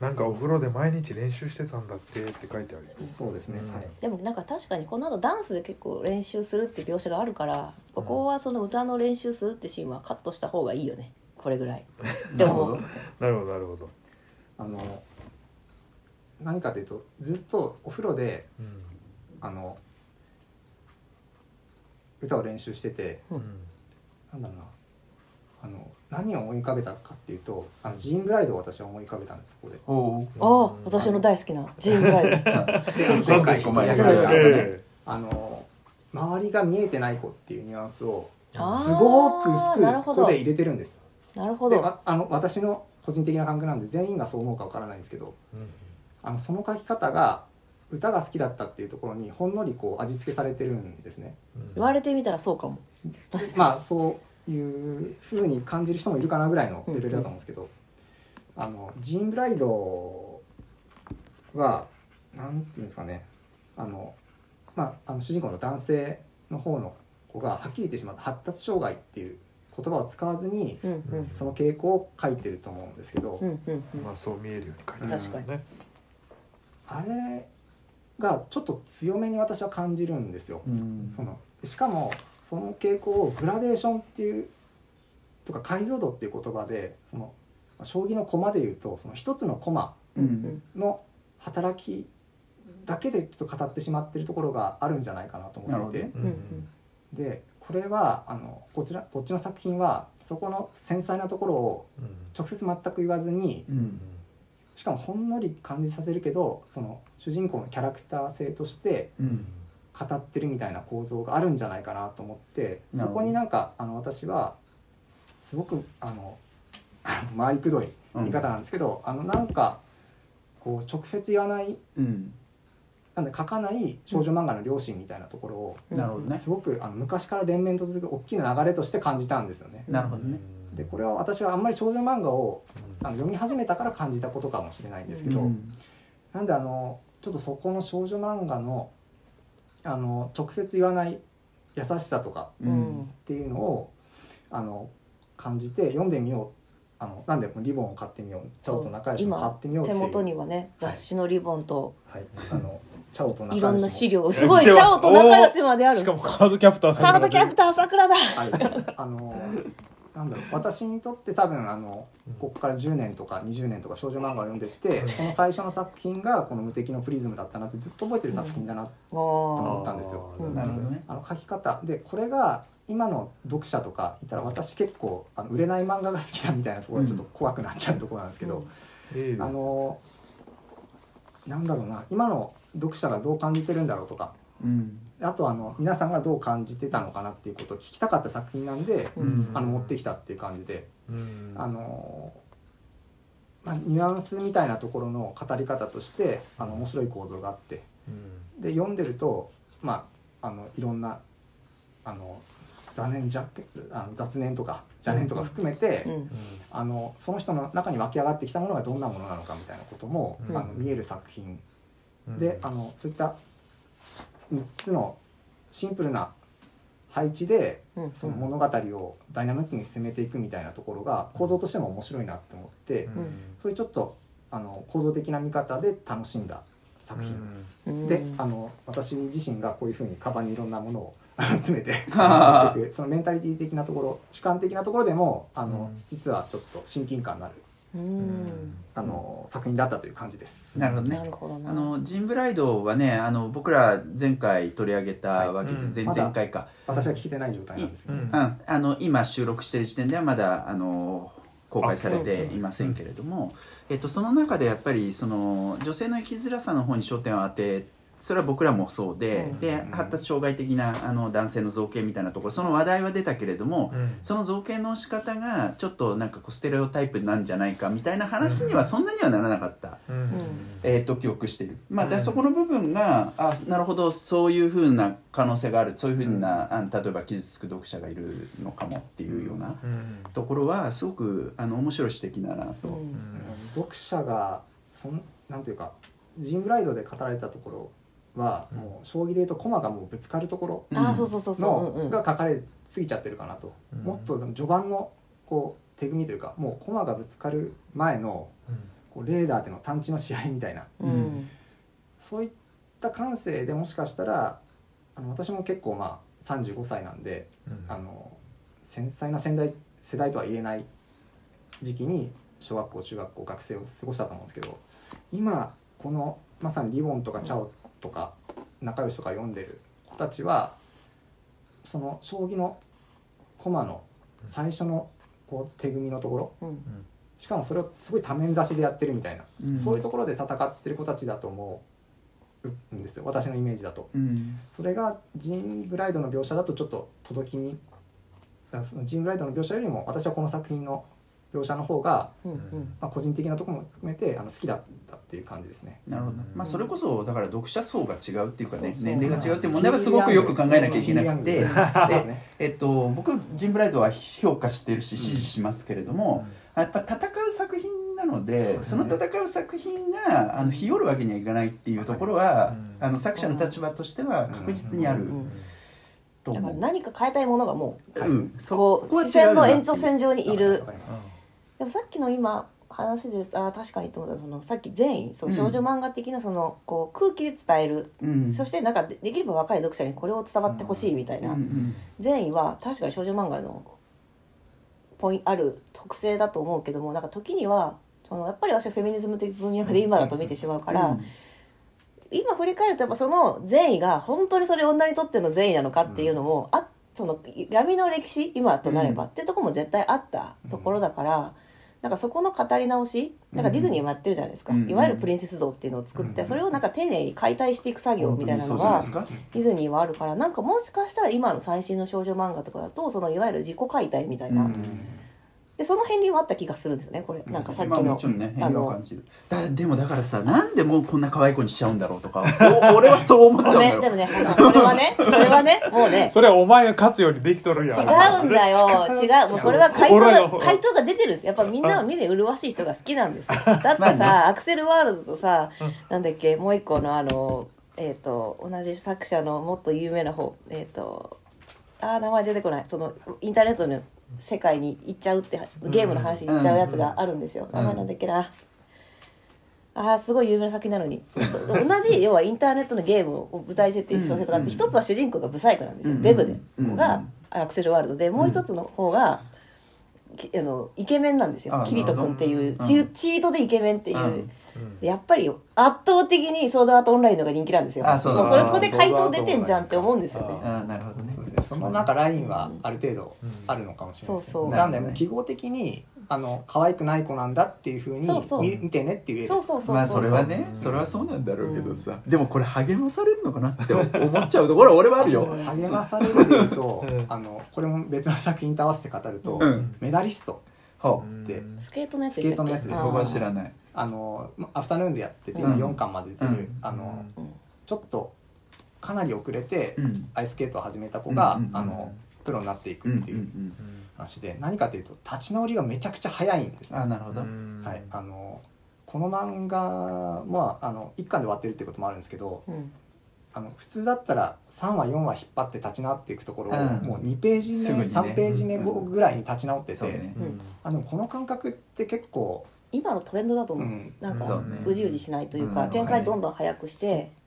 なんかお風呂で毎日練習してたんだってって書いてあるよ。そうですね、うん。はい。でもなんか確かにこの後ダンスで結構練習するって描写があるからここはその歌の練習するってシーンはカットした方がいいよね。これぐらい。でもなるほどなるほど、あの何かというとずっとお風呂でうん。あの歌を練習しててうん。なんだろうなあの何を思い浮かべたかっていうとあのジーンブライドを私は思い浮かべたんですここで。おう。ああ私の大好きなジーン・ブライド。で前回ごめんな取りさい上げたのがねえあの周りが見えてない子っていうニュアンスをすごく薄くここで入れてるんです。なるほど。でわあの私の個人的な感覚なんで全員がそう思うかわからないんですけどえうん。あのその書き方が歌が好きだったっていうところにほんのりこう味付けされてるんですね。うん。言われてみたらそうかも。まあそういうふうに感じる人もいるかなぐらいのレベルだと思うんですけど、あのジーン・ブライドはなんていうんですかね。あの、まあ、あの主人公の男性の方の子がはっきり言ってしまった発達障害っていう言葉を使わずにうんうん。その傾向を書いてると思うんですけど、うんうんうん。まあそう見えるように書いてますよねあれがちょっと強めに私は感じるんですよ。うん。そのしかもその傾向をグラデーションっていうとか解像度っていう言葉でそのまあ将棋の駒でいうとその一つの駒うん。の働きだけでちょっと語ってしまってるところがあるんじゃないかなと思っていて、うんうんでこれはあのこちらこっちの作品はそこの繊細なところをうん。直接全く言わずにうん。しかもほんのり感じさせるけどその主人公のキャラクター性としてうん語ってるみたいな構造があるんじゃないかなと思ってそこになんかあの私はすごくあの回りくどい見方なんですけど、あのなんかこう直接言わないうん。なんで書かない少女漫画の両親みたいなところを、うんなるほどね。すごくあの昔から連綿と続く大きな流れとして感じたんですよね。なるほどね。でこれは私はあんまり少女漫画をあの読み始めたから感じたことかもしれないんですけど、うん。なんであのちょっとそこの少女漫画のあの直接言わない優しさとかっていうのをあの感じて読んでみよう。あのなんでリボンを買ってみよう。チャオと仲良しを買ってみようっていう。手元にはね雑誌のリボンとはい、あのチャオと仲良しいろんな資料料すごいチャオと仲良しまである。しかもカードキャプターさんカードキャプター桜だ。はい、あのなんだろう私にとって多分あのここから10年とか20年とか少女漫画を読んでってその最初の作品がこの「無敵のプリズム」だったなってずっと覚えてる作品だなあ思ーったんですよ。うん。なるほどね。あの書き方。でこれが今の読者とかいたら私結構あの売れない漫画が好きだみたいなところがちょっと怖くなっちゃうところなんですけど、ええあのなんだろうな今の読者がどう感じてるんだろうとかうんあとあの皆さんがどう感じてたのかなっていうことを聞きたかった作品なんで、うん。あの持ってきたっていう感じで、うん。あのまあ、ニュアンスみたいなところの語り方としてあの面白い構造があってうん。で読んでると、まあ、あのいろんなあの残念じゃあの雑念とか邪念とか含めて、うん。あのその人の中に湧き上がってきたものがどんなものなのかみたいなことも、うん。あの見える作品。うん。で、あのそういった3つのシンプルな配置でうん。その物語をダイナミックに進めていくみたいなところが構造としても面白いなって思って、うん。そういうちょっとあの構造的な見方で楽しんだ作品、うん。であの私自身がこういうふうにカバンにいろんなものを 詰めて そのメンタリティ的なところ主観的なところでもあの、うん。実はちょっと親近感のあるうんあの、作品だったという感じです。なるほどね。どな。あのジンブライドはねあの僕ら前回取り上げたわけで、はい前々回か、私は聞けてない状態なんですけど、うんうん、あの今収録している時点ではまだあの公開されていませんけれども、えっと、その中でやっぱりその女性の生きづらさの方に焦点を当てそれは僕らもそうで,、うん。で発達障害的なあの男性の造形みたいなところその話題は出たけれども、うん。その造形の仕方がちょっとなんかこうステレオタイプなんじゃないかみたいな話にはそんなにはならなかった。うん。えー、と記憶している、まあ、だそこの部分があなるほどそういうふうな可能性がある。そういうふうな、あの例えば傷つく読者がいるのかもっていうようなうん。ところはすごくあの面白い指摘だなと、うん。読者がそんなんていうかジンブライドで語られたところは、うん。もう将棋でいうと駒がもうぶつかるところうん。あーそうそうそう。そう、のが書かれすぎちゃってるかなと、うん。もっとその序盤のこ手組みというかもう駒がぶつかる前のこうレーダーでの探知の試合みたいな。そういった感性でもしかしたらあの私も結構まあ35歳なんであの繊細な世代世代とは言えない時期に小学校中学校学生を過ごしたと思うんですけど今このまさにリボンとかチャオとか仲良しとか読んでる子たちはその将棋の駒の最初のこう手組みのところうん。しかもそれをすごい多面差しでやってるみたいな、うん。そういうところで戦ってる子たちだと思うんですよ。私のイメージだと。うん。それがジーン・ブライドの描写だとちょっと届きにだからそのジーン・ブライドの描写よりも私はこの作品の描写の方が、うんうん。まあ、個人的なところも含めてあの好きだったっていう感じですね。なるほど、まあ、それこそだから読者層が違うっていうかね年齢が違うっていう問題はすごくよく考えなきゃいけなくて。えっと、僕ジン・ブライドは評価してるし支持しますけれども、やっぱ戦う作品なのでそその戦う作品があの日和るわけにはいかないっていうところは、うん。あの作者の立場としては確実にあるうん。とだから思う。何か変えたいものがもううん、そこ視線の延長線上にいるでもさっきの今話ですあー確かにと思ったそのさっき善意そううん。少女漫画的なそのこう空気で伝える、うん。そしてなんかでできれば若い読者にこれを伝わってほしいみたいな、うんうん善意は確かに少女漫画のポインある特性だと思うけどもなんか時にはそのやっぱり私はフェミニズム的分野で今だと見てしまうから、うん。今振り返るとやっぱその善意が本当にそれ女にとっての善意なのかっていうのも、あその闇の歴史今となれば、うん。ってところも絶対あったところだから、なんかそこの語り直しなんかディズニーもやってるじゃないですか、うん。いわゆるプリンセス像っていうのを作って、うん。それをなんか丁寧に解体していく作業みたいなのがディズニーはあるからなんかもしかしたら今の最新の少女漫画とかだとそのいわゆる自己解体みたいな、うんでその片鱗もあった気がするんですよねこれ。なんかさっきまあの、もちろんねだでもだからさなんでもうこんな可愛い子にしちゃうんだろうとかお 俺はそう思っちゃごうんだよめんでもねそれはね それはねもうね。それはお前が勝つようにできとるやん。違うんだよ違う。もうこれは回答が回答が出てるんですやっぱみんなは目で麗しい人が好きなんですよ。だってまあさアクセルワールズとさなんだっけもう一個のあのえっ、と同じ作者のもっと有名な方えっ、とあー名前出てこない。そのインターネットの世界に行っちゃうってゲームの話に行っちゃうやつがあるんですよ、なんだっけな。あーすごい有名な作品なのに。そ同じ要はインターネットのゲームを舞台設定小説があってうん。一つは主人公がブサイクなんですよ、うん。デブで、うん。がアクセルワールドでもう一つの方が、きあのイケメンなんですよ。あキリト君っていうチーチートでイケメンっていう、やっぱり圧倒的にソードアートオンラインのが人気なんですよ。あもうそれここで回答出てんじゃんって思うんですよね。ああなるほどねそのなんかラインはある程度あるのかもしれないですね。そうそう。なんで記号的にあの可愛くない子なんだっていうふうに見見てねっていう絵です。そうそうそまあそれはねそれはそうなんだろうけどさ、でもこれ励まされるのかなって思っちゃうところは俺はあるよ。励まされるでいうとうん。あのこれも別の作品と合わせて語ると、うん。メダリスト。ほう。でスケートのやつでしたっけ？スケートのやつですあー僕は知らない。あのまアフタヌーンでやってて、うん。4巻まで出てる、うん。あのうん。ちょっとかなり遅れて、うん。アイススケートを始めた子が、あのプロになっていくっていううん話で、何かというと立ち直りがめちゃくちゃ早いんですね。あなるほど、はい、あのこの漫画まああの1巻で終わってるってこともあるんですけどうん。あの普通だったら3話4話引っ張って立ち直っていくところを、うん。もう2ページ目、すぐにね。3ページ目ぐらいに立ち直ってて、あでもこの感覚って結構、今のトレンドだと思う、うん。なんかそうね。うじうじしないというか、うん。展開どんどん早くして、う。ん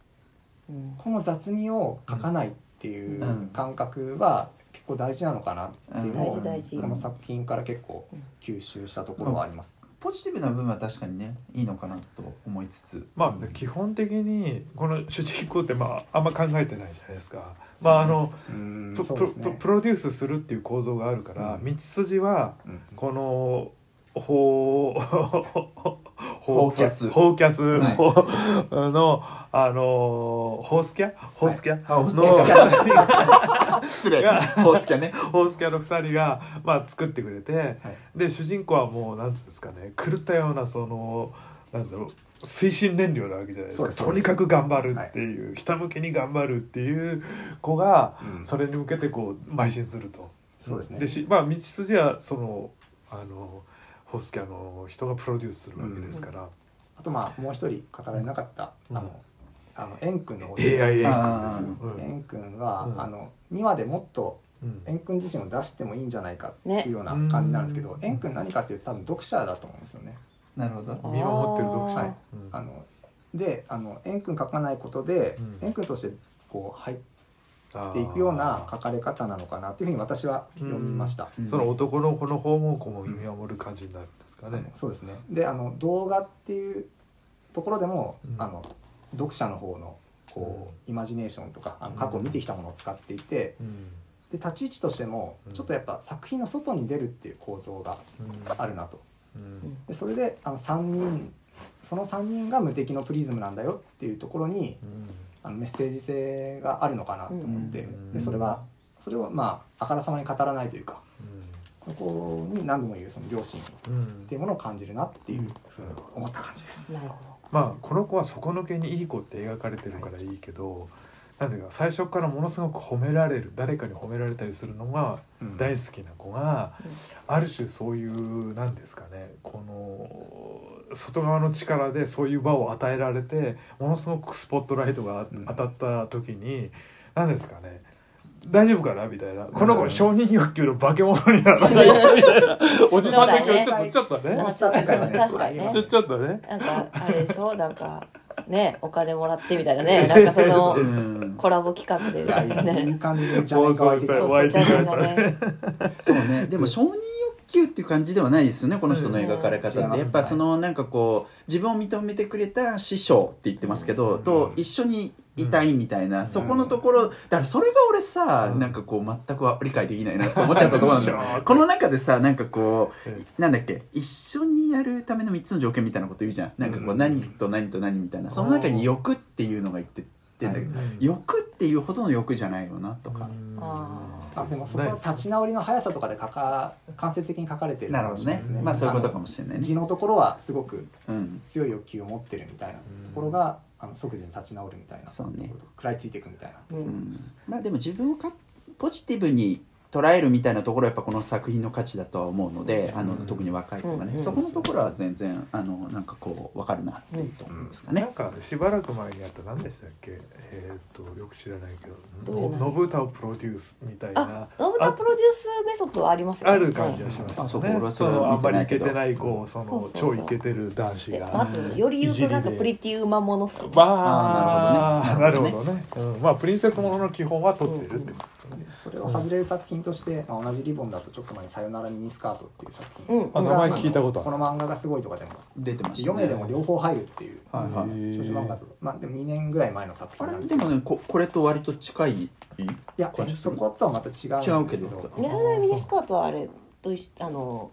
この雑味を書かないっていううん。感覚は結構大事なのかなっていうのを、この作品から結構吸収したところはあります。ポジティブな部分は確かにねいいのかなと思いつつ。まあ基本的にこの主人公ってまああんま考えてないじゃないですか。まああのうんプロデュースするっていう構造があるから、うん。道筋はうん。このホーホーキャス。ホーキャス。のあのホースキャ？ホースキャ、あホースキのャ失礼。がホースキャね。ホースキャの2人が、まあ、作ってくれて、はい。で主人公はもうなんつうんですかね狂ったようなそのなんつうの推進燃料なわけじゃないですか。とにかく頑張るっていう、ひたむきに頑張るっていう子が、うん。それに向けてこう邁進すると。そうですね。でしまあ道筋はそのあのホースキャの人がプロデュースするわけですから、あとまあもう一人語られなかった、うん。あのあの円君の方 AI エン君ですよ。円君は、うん。あの2話でもっとうん。円くん自身を出してもいいんじゃないかっていうような感じになるんですけど、ね円くん何かっていうと多分読者だと思うんですよね。なるほど。見守ってる読者。はい。うん。あのであの円くん書かないことで、うん。円くんとしてこう入っていくような書かれ方なのかなというふうに私は読みました。うん。その男の子の方もこう見守る感じになるんですかね。そうですね。であの動画っていうところでも、うん。あの読者の方のこうイマジネーションとかあの過去見てきたものを使っていて、うん。で立ち位置としてもうん。ちょっとやっぱ作品の外に出るっていう構造があるなと。うん。でそれであの3人その3人が無敵のプリズムなんだよっていうところにうんあのメッセージ性があるのかなと思って、うん。でそれはそれをまああからさまに語らないというかうそこに何度も言うその良心っていうものを感じるなっていうふうに思った感じです。まあこの子は底抜けにいい子って描かれてるからいいけど、なんていうか最初からものすごく褒められる誰かに褒められたりするのがうん。大好きな子が、うん。ある種そういうなんですかねこの外側の力でそういう場を与えられてものすごくスポットライトがうん。当たった時に何ですかね大丈夫かなみたいな。この子承認欲求の化け物にならないかみたいな。おじさんだけちょっとちょっとね。確かにね。ちょちょっとね。なんかあれでしょ？なんかねお金もらってみたいなねなんかそのうん。コラボ企画でね。いい感じで邪念が湧いてきそうてそうじゃねじゃね。そうね。でも承認っていう感じではないですよねこの人の描かれ方うん。ってやっぱそのなんかこう自分を認めてくれた師匠って言ってますけどうん。と一緒にいたいみたいなそこのところだからそれが俺さうん。なんかこう全くは理解できないなって思っちゃったところなんだよ。この中でさなんかこうなんだっけ一緒にやるための3つの条件みたいなこと言うじゃん。なんかこううん何と何と何みたいな。その中に欲っていうのが言ってってんだけどうん。欲っていうほどの欲じゃないよなとか。うんああでもそこは立ち直りの速さとかで書か間接的に書かれてるなるほどね。まあそういうことかもしれないね。字のところはすごくうん。強い欲求を持ってるみたいなところが、あの即時に立ち直るみたいなそうね。食らいついていくみたいなううんん。まあでも自分をかポジティブに捉えるみたいなところはやっぱこの作品の価値だとは思うので、あのうん特に若い子がね、うん。そこのところは全然あのなんかこう分かるなっていうところですかね。なん。かしばらく前にあった何でしたっけ？えーっとよく知らないけど信歌をプロデュースみたいな。あノブタプロデュースメソッドはありますよある感じがしましたあそうかね。俺はそれはあんまりいけてない子そのそうそうそう。超イケてる男子でが。まああとより言うとなんかプリティウマモノっすよまあーあなるなるほど ほどね。うん。まあプリンセスものの基本は取ってるってこと。それを外れる作品として、まあ、同じリボンだとちょっと前に「さよならミニスカート」っていう作品、うん。あ名前聞いたことある。この漫画がすごいとかでも。出てました読めでも両方入るっていうはいはい。少女漫画とまあでも2年ぐらい前の作あ品なんですけど。れでもねここれと割と近い？いやそことはまた違うんですけど。違うけど。宮台ミニスカートはあれと一緒あの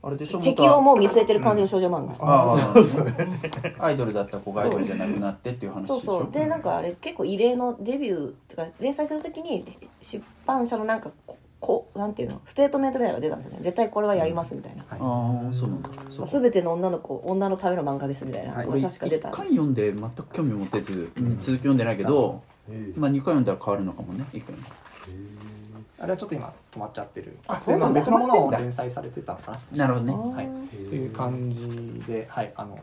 あれでしょ？敵をもう見据えてる感じの少女漫画です、ああそうですね。アイドルだった子がアイドルじゃなくなってっていう話でしょ？そうそう。でなんかあれ結構異例のデビューっていうか連載するときに出版社のなんかここなんていうの？ステートメントみたいなのが出たんですよね。絶対これはやりますみたいな、はい。ああそうなんだ。そうすべての女の子女のための漫画ですみたいな、はい。俺確か出た。一回読んで全く興味持てず続き読んでないけど、えーまあ2回読んだら変わるのかもねいくらもあれはちょっと今止まっちゃってる。あそうなんだ。別のものを連載されてたのかな。なるほどね。はい。っていう感じで、はい、あの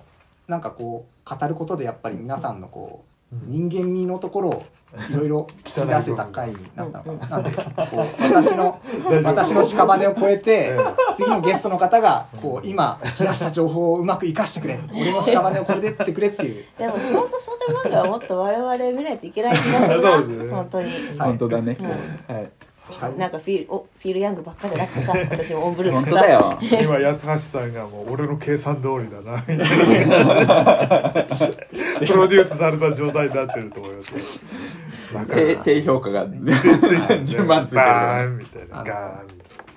なんかこう語ることでやっぱり皆さんのこう、うん。人間味のところをいろいろ引き出せた回になったのうん。かな。なんでこう私の私の屍を越えてえ次のゲストの方がこう今引き出した情報をうまく生かしてくれ。俺の屍をこれでってくれっていう。でも本当少女漫画はもっと我々見ないといけない気がするな。本当に、はい。本当だね、うはいなんかフィールおフィールヤングばっかじゃなくてさ 私もオンブルー本とかさ。当だよ。今八橋さんがもう俺の計算通りだな。みたいなプロデュースされた状態になってると思います。低低評価が。ついてる10万ついてる。バーンみたいな。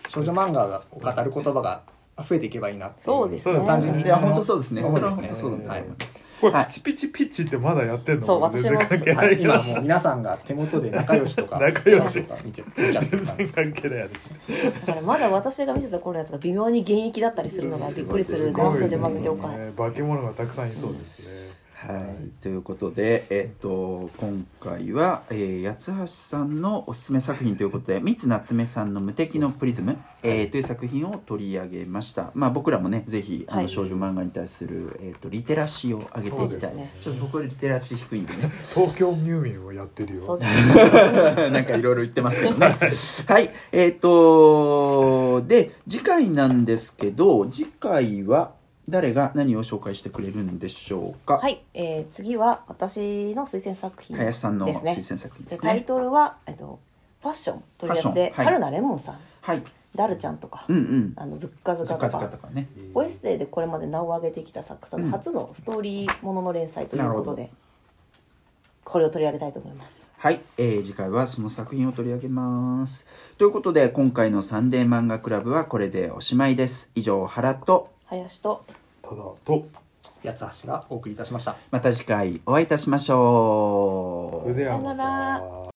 少女漫画を語る言葉が増えていけばいいなっていそうですね。単純に。いや本当そうですね。それはそうですね。本当そうだとはい。思いますこれはい。ピチピチピッチってまだやってんの？そう私も全然関係なはい。今もう皆さんが手元で仲良しとか。仲良しとか。見て見ちゃって全るから然関係ない話。だからまだ私が見てた頃のやつが微妙に現役だったりするのがびっくりする。な少女漫画業界。ね。化け物がたくさんいそうですねはい、ということで、えっと今回は、えー八橋さんのおすすめ作品ということで 三津夏目さんの「無敵のプリズム」えーという作品を取り上げました、まあ、僕らもねぜひあのはい。少女漫画に対する、えー、とリテラシーを上げていきたい、そうですね。ちょっと僕はリテラシー低いんでね。東京ミューミンをやってるよ。なんかいろいろ言ってますけどね。はい。えっ、とで、次回なんですけど、次回は誰が何を紹介してくれるんでしょうか？はい、えー、次は私の推薦作品林さんの推薦作品でですね。タイトルは、えっと、ファッションというやつで、はいはるな檸檬さんはい。ダルちゃんとか、うんうん。あのずかずカとかかとかね。ボイスデーでこれまで名を上げてきた作家さんの初のストーリーものの連載ということで、これを取り上げたいと思いますはい、えー次回はその作品を取り上げます。ということで、今回のサンデー漫画クラブはこれでおしまいです。以上、原と、林とただと八つ橋がお送りいたしました。また次回お会いいたしましょう。それではまさよなら。た